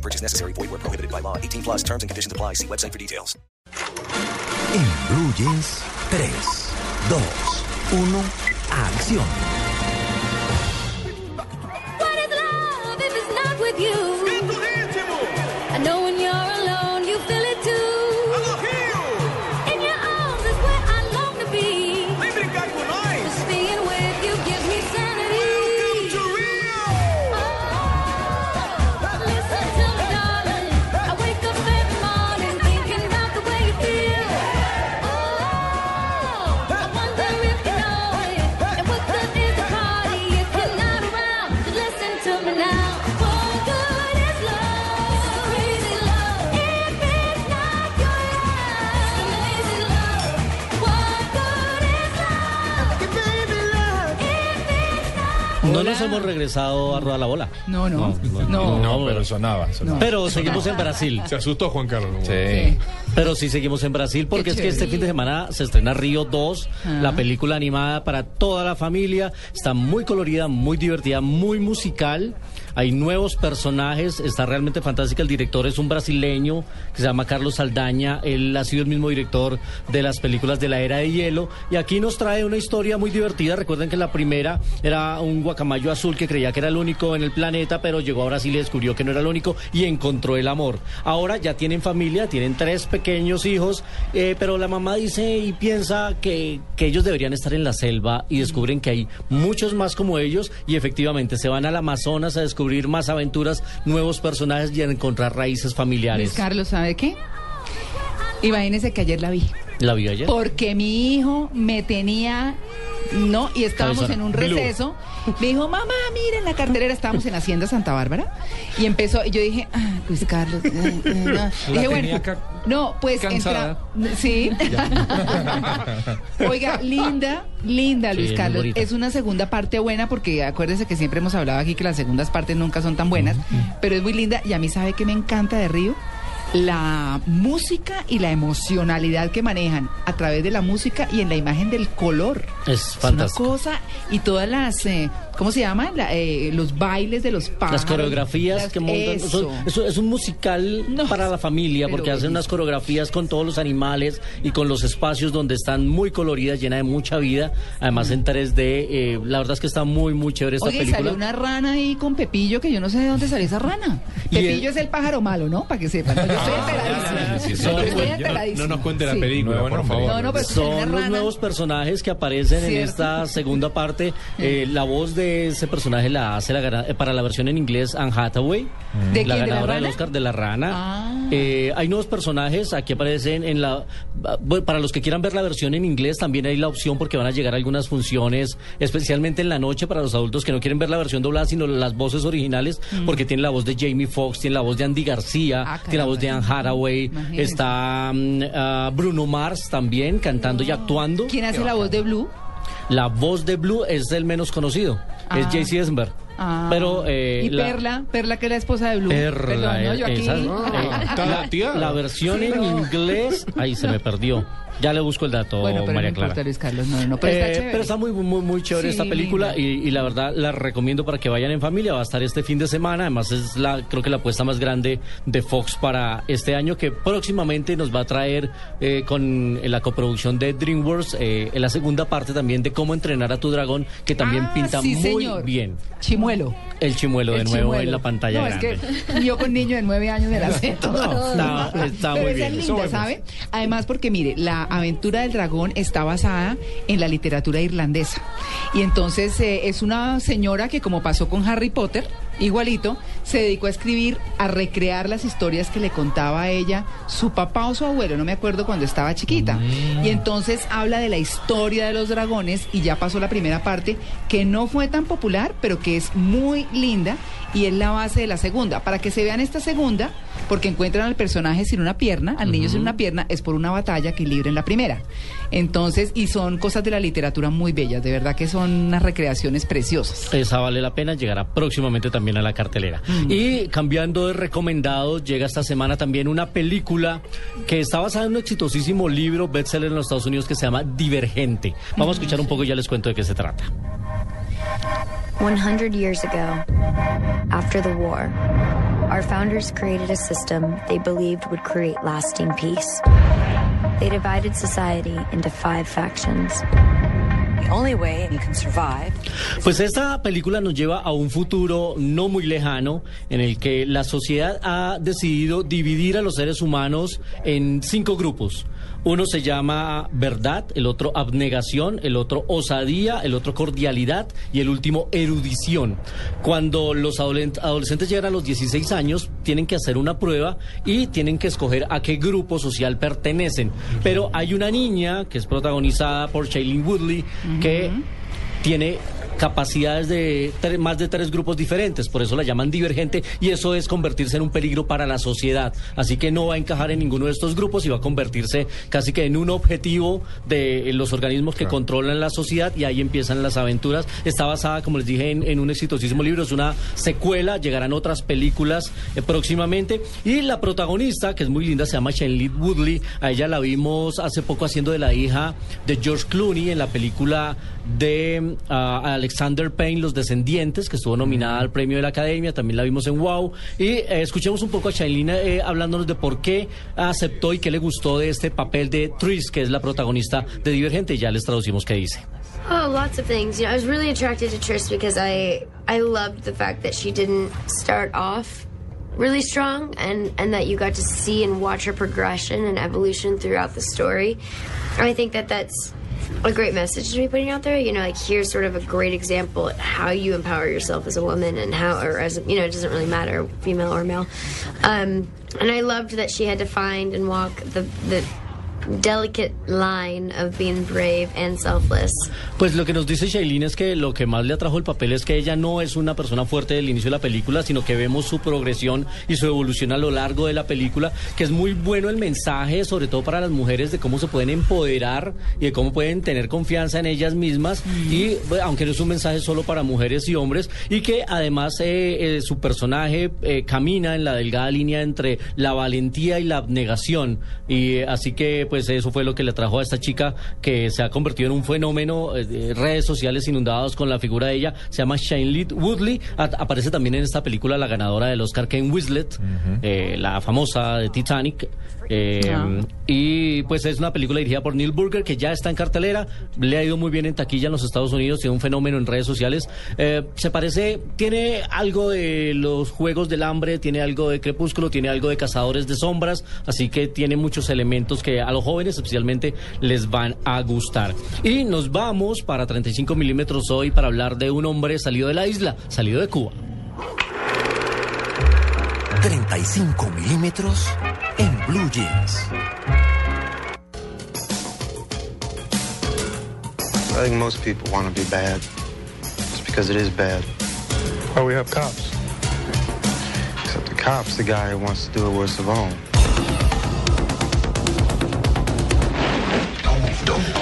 Purchase necessary. Void where prohibited by law. 18 plus terms and conditions apply. See website for details. En Blue Jeans, 3, 2, 1, acción. Nos hemos regresado a rodar la bola. No, no, no. No, pero sonaba. sonaba. Pero seguimos en Brasil. Se asustó Juan Carlos. Sí. Pero sí seguimos en Brasil porque es que este fin de semana se estrena Río 2, Ah. la película animada para toda la familia. Está muy colorida, muy divertida, muy musical. Hay nuevos personajes, está realmente fantástica. El director es un brasileño que se llama Carlos Saldaña. Él ha sido el mismo director de las películas de la Era de Hielo. Y aquí nos trae una historia muy divertida. Recuerden que la primera era un guacamayo azul que creía que era el único en el planeta, pero llegó a Brasil y descubrió que no era el único y encontró el amor. Ahora ya tienen familia, tienen tres pequeños hijos, eh, pero la mamá dice y piensa que, que ellos deberían estar en la selva y descubren que hay muchos más como ellos y efectivamente se van al Amazonas a descubrir más aventuras, nuevos personajes y a encontrar raíces Luis familiares. Carlos, ¿sabe qué? Imagínese que ayer la vi. ¿La vio ayer? Porque mi hijo me tenía. No, y estábamos Cabezona. en un Blue. receso. Me dijo, mamá, miren la cartelera. Estábamos en Hacienda Santa Bárbara. Y empezó, y yo dije, ah, Luis Carlos. eh, eh. Dije, bueno, no, pues entra. Sí. Oiga, linda, linda, Luis Carlos. Es una segunda parte buena, porque acuérdese que siempre hemos hablado aquí que las segundas partes nunca son tan buenas. Pero es muy linda. Y a mí, ¿sabe qué me encanta de Río? La música y la emocionalidad que manejan a través de la música y en la imagen del color. Es Es una fantástico. cosa y todas las, eh, ¿cómo se llama? La, eh, los bailes de los pájaros. Las coreografías las- que montan. Eso. son- eso es un musical No, para la familia porque hacen unas coreografías con todos los animales y con los espacios donde están muy coloridas, llena de mucha vida. Además en 3D. eh, la verdad es que está muy, muy chévere esta Oye, y película. salió una rana ahí con Pepillo que yo no sé de dónde salió esa rana. El- Pepillo es el pájaro malo, ¿no? Para que sepan. ¿no? Yo estoy enteradísima. sí, sí. No, estoy no, nos cuente la Sí. película, Nuevo por favor. No, no, pero una Son los rana. nuevos personajes que aparecen en esta segunda parte. Eh, la voz de ese personaje la hace la para la versión en inglés Anne Hathaway, ¿De la quién? ¿De la ganadora del rana? Oscar de la rana. Ah. Eh, hay nuevos personajes, aquí aparecen en la... Para los que quieran ver la versión en inglés también hay la opción porque van a llegar algunas funciones, especialmente en la noche para los adultos que no quieren ver la versión doblada, sino las voces originales, porque tiene la voz de Jamie Foxx, tiene la voz de Andy García, Mm. Ah, tiene la voz de. Anne Hathaway, está mm, ah, Bruno Mars también cantando y actuando. ¿Quién hace la voz de Blue? La voz de Blue es el menos conocido, es Ah. JC Eisenberg. Ah. Pero eh, y la- Perla, Perla que es la esposa de Blue. Perla, Perdón, ¿no? Yo aquí. esa- Está la, dateada. la versión en inglés, ahí se me perdió. Ya le busco el dato, Bueno, pero María no Clara. importa, Luis Carlos. No, no, pero Eh, está pero está muy, muy, muy chévere Sí, esta película y, y la verdad la recomiendo para que vayan en familia. Va a estar este fin de semana. Además es la creo que la apuesta más grande de Fox para este año que próximamente nos va a traer eh, con la coproducción de DreamWorks eh, en la segunda parte también de cómo entrenar a tu dragón que también Ah, pinta sí, muy señor. bien. Chimuelo. El chimuelo de nuevo chimuelo. en la pantalla no, grande. es que yo con niño de nueve años me la sé todo. está- está Pero muy bien. es linda. ¿sabe? Además porque, mire, la aventura del dragón está basada en la literatura irlandesa. Y entonces eh, es una señora que, como pasó con Harry Potter, igualito, se dedicó a escribir, a recrear las historias que le contaba a ella su papá o su abuelo, no me acuerdo cuando estaba chiquita. Mm. Y entonces habla de la historia de los dragones y ya pasó la primera parte, que no fue tan popular, pero que es muy linda y es la base de la segunda. Para que se vean esta segunda, porque encuentran al personaje sin una pierna, al niño sin una pierna, es por una batalla que libra en la primera. Entonces, y son cosas de la literatura muy bellas, de verdad que son unas recreaciones preciosas. Esa vale la pena, llegará próximamente también a la cartelera. Y cambiando de recomendados, llega esta semana también una película que está basada en un exitosísimo libro bestseller en los Estados Unidos que se llama Divergente. Vamos a escuchar un poco y ya les cuento de qué se trata. 100 years ago, after the war, our founders created a system they believed would create lasting peace. They divided society into five factions. Pues esta película nos lleva a un futuro no muy lejano en el que la sociedad ha decidido dividir a los seres humanos en cinco grupos. Uno se llama verdad, el otro abnegación, el otro osadía, el otro cordialidad y el último erudición. Cuando los adolescentes llegan a los 16 años, tienen que hacer una prueba y tienen que escoger a qué grupo social pertenecen. Pero hay una niña que es protagonizada por Shailene Woodley que tiene capacidades de más de tres grupos diferentes, por eso la llaman divergente y eso es convertirse en un peligro para la sociedad. Así que no va a encajar en ninguno de estos grupos y va a convertirse casi que en un objetivo de los organismos que controlan la sociedad y ahí empiezan las aventuras. Está basada, como les dije, en, en un exitosísimo libro, es una secuela, llegarán otras películas eh, próximamente y la protagonista, que es muy linda, se llama Shailene Woodley, a ella la vimos hace poco haciendo de la hija de George Clooney en la película de ah, Alexander Payne, Los Descendientes, que estuvo nominada al premio de la Academia, también la vimos en Wow. Y eh, escuchemos un poco a Shailene eh, hablándonos de por qué aceptó y qué le gustó de este papel de Tris, que es la protagonista de Divergente, ya les traducimos qué dice. Oh, lots of things. You know, I was really attracted to Tris because I I loved the fact that she didn't start off really strong and and that you got to see and watch her progression and evolution throughout the story. I think that that's a great message to be putting out there. You know, like here's sort of a great example how you empower yourself as a woman and how, or as you know, it doesn't really matter, female or male. Um, and I loved that she had to find and walk the the delicate line of being brave and selfless. Pues lo que nos dice Shailene es que lo que más le atrajo el papel es que ella no es una persona fuerte del inicio de la película, sino que vemos su progresión y su evolución a lo largo de la película, que es muy bueno el mensaje, sobre todo para las mujeres, de cómo se pueden empoderar y de cómo pueden tener confianza en ellas mismas, y bueno, aunque no es un mensaje solo para mujeres y hombres, y que además eh, eh, su personaje eh, camina en la delgada línea entre la valentía y la abnegación, y eh, así que pues eso fue lo que le trajo a esta chica que se ha convertido en un fenómeno, eh, de redes sociales inundados con la figura de ella, se llama Shailene Woodley, A- aparece también en esta película la ganadora del Oscar Kane Winslet, eh, la famosa de Titanic, eh, Ah. y pues es una película dirigida por Neil Burger que ya está en cartelera, le ha ido muy bien en taquilla en los Estados Unidos, tiene un fenómeno en redes sociales, Eh, se parece, tiene algo de los Juegos del Hambre, tiene algo de Crepúsculo, tiene algo de Cazadores de Sombras, así que tiene muchos elementos que a los jóvenes especialmente les van a gustar. Y nos vamos para 35 milímetros hoy para hablar de un hombre salido de la isla, salido de Cuba. 35 milímetros en Blue Jeans. I think most people want to be bad just because it is bad. Why we have cops? Except the cop's the guy who wants to do it worse of all.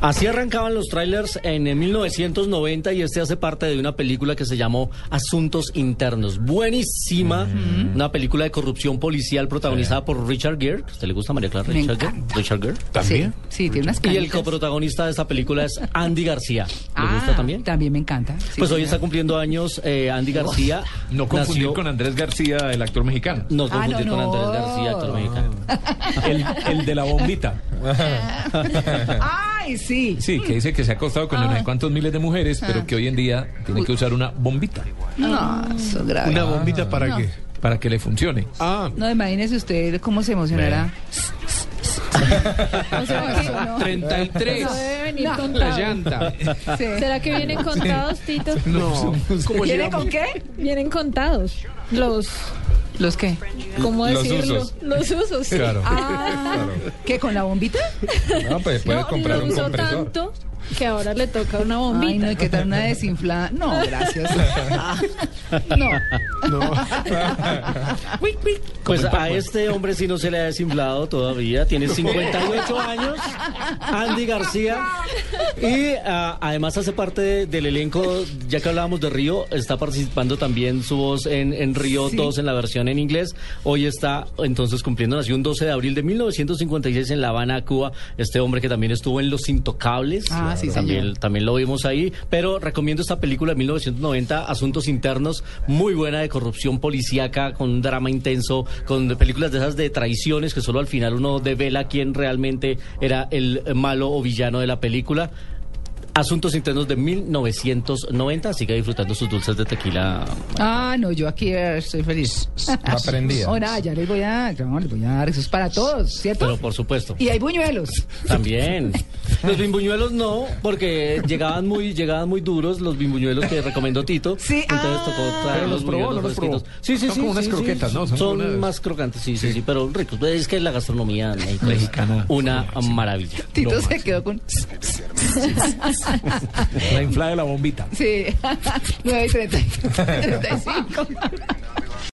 Así arrancaban los trailers en eh, 1990 y este hace parte de una película que se llamó Asuntos Internos. Buenísima, una película de corrupción policial protagonizada por Richard Gere. ¿A usted le gusta María Clara Me Richard Gere? encanta. Richard Gere. ¿También? Sí, sí, tiene unas Y el coprotagonista de esta película es Andy García. ¿Le Ah, gusta también? También me encanta. sí, Pues hoy está cumpliendo años eh, Andy García. No confundir Nació- con Andrés García, el actor mexicano. No Ah, confundir no, con no. Andrés García, actor mexicano. El, el de la bombita. Ay, sí. Sí, que dice que se ha acostado con no sé cuántos miles de mujeres, pero que hoy en día tiene que usar una bombita No, eso grave. ¿Una bombita para No. qué? para que le funcione. Ah, No, imagínese usted cómo se emocionará. O sea que 33. no debe venir La contado. llanta. Sí. ¿Será que vienen contados, Tito? No. ¿Cómo ¿Viene llegamos? con qué? Vienen contados. Los, ¿Los qué? ¿cómo Los decirlo? usos. Los usos. sí. Claro. Ah, ¿qué? ¿Con la bombita? No, pues puede No, comprar lo un usó compresor. tanto que ahora le toca una Ay, bombita. no, hay que dar una desinflada. No, gracias. No. Uy. Pues a este hombre sí no se le ha desinflado todavía, tiene 58 años, Andy García, y ah, además hace parte de- del elenco, ya que hablábamos de Río, está participando también su voz en, en Río Sí. 2 en la versión en inglés, hoy está entonces cumpliendo, nació un 12 de abril de 1956 en La Habana, Cuba, este hombre que también estuvo en Los Intocables, Ah, sí, también, señor. también lo vimos ahí, pero recomiendo esta película de 1990, Asuntos Internos, muy buena de corrupción policíaca, con un drama intenso, con películas de esas de traiciones que solo al final uno devela quién realmente era el malo o villano de la película. Asuntos Internos de 1990, siga disfrutando sus dulces de tequila. Ah, no, yo aquí eh, estoy feliz. Aprendida. Ahora, ya les voy a, no, les voy a dar, eso es para todos, ¿cierto? Pero por supuesto. Y hay buñuelos. También. Los bimbuñuelos no, porque llegaban muy, llegaban muy duros los bimbuñuelos que recomendó Tito. Sí, Entonces ah. tocó traer Pero los probó, buñuelos no los probó. fresquitos. Sí, sí, Son sí. como unas sí, croquetas, sí. ¿no? Son Son, como unas- más crocantes, sí, sí, sí, pero ricos. Es que la gastronomía Mexicana. una maravilla. Tito se quedó con... La inflada de la bombita. Sí, 9 y 30. 35.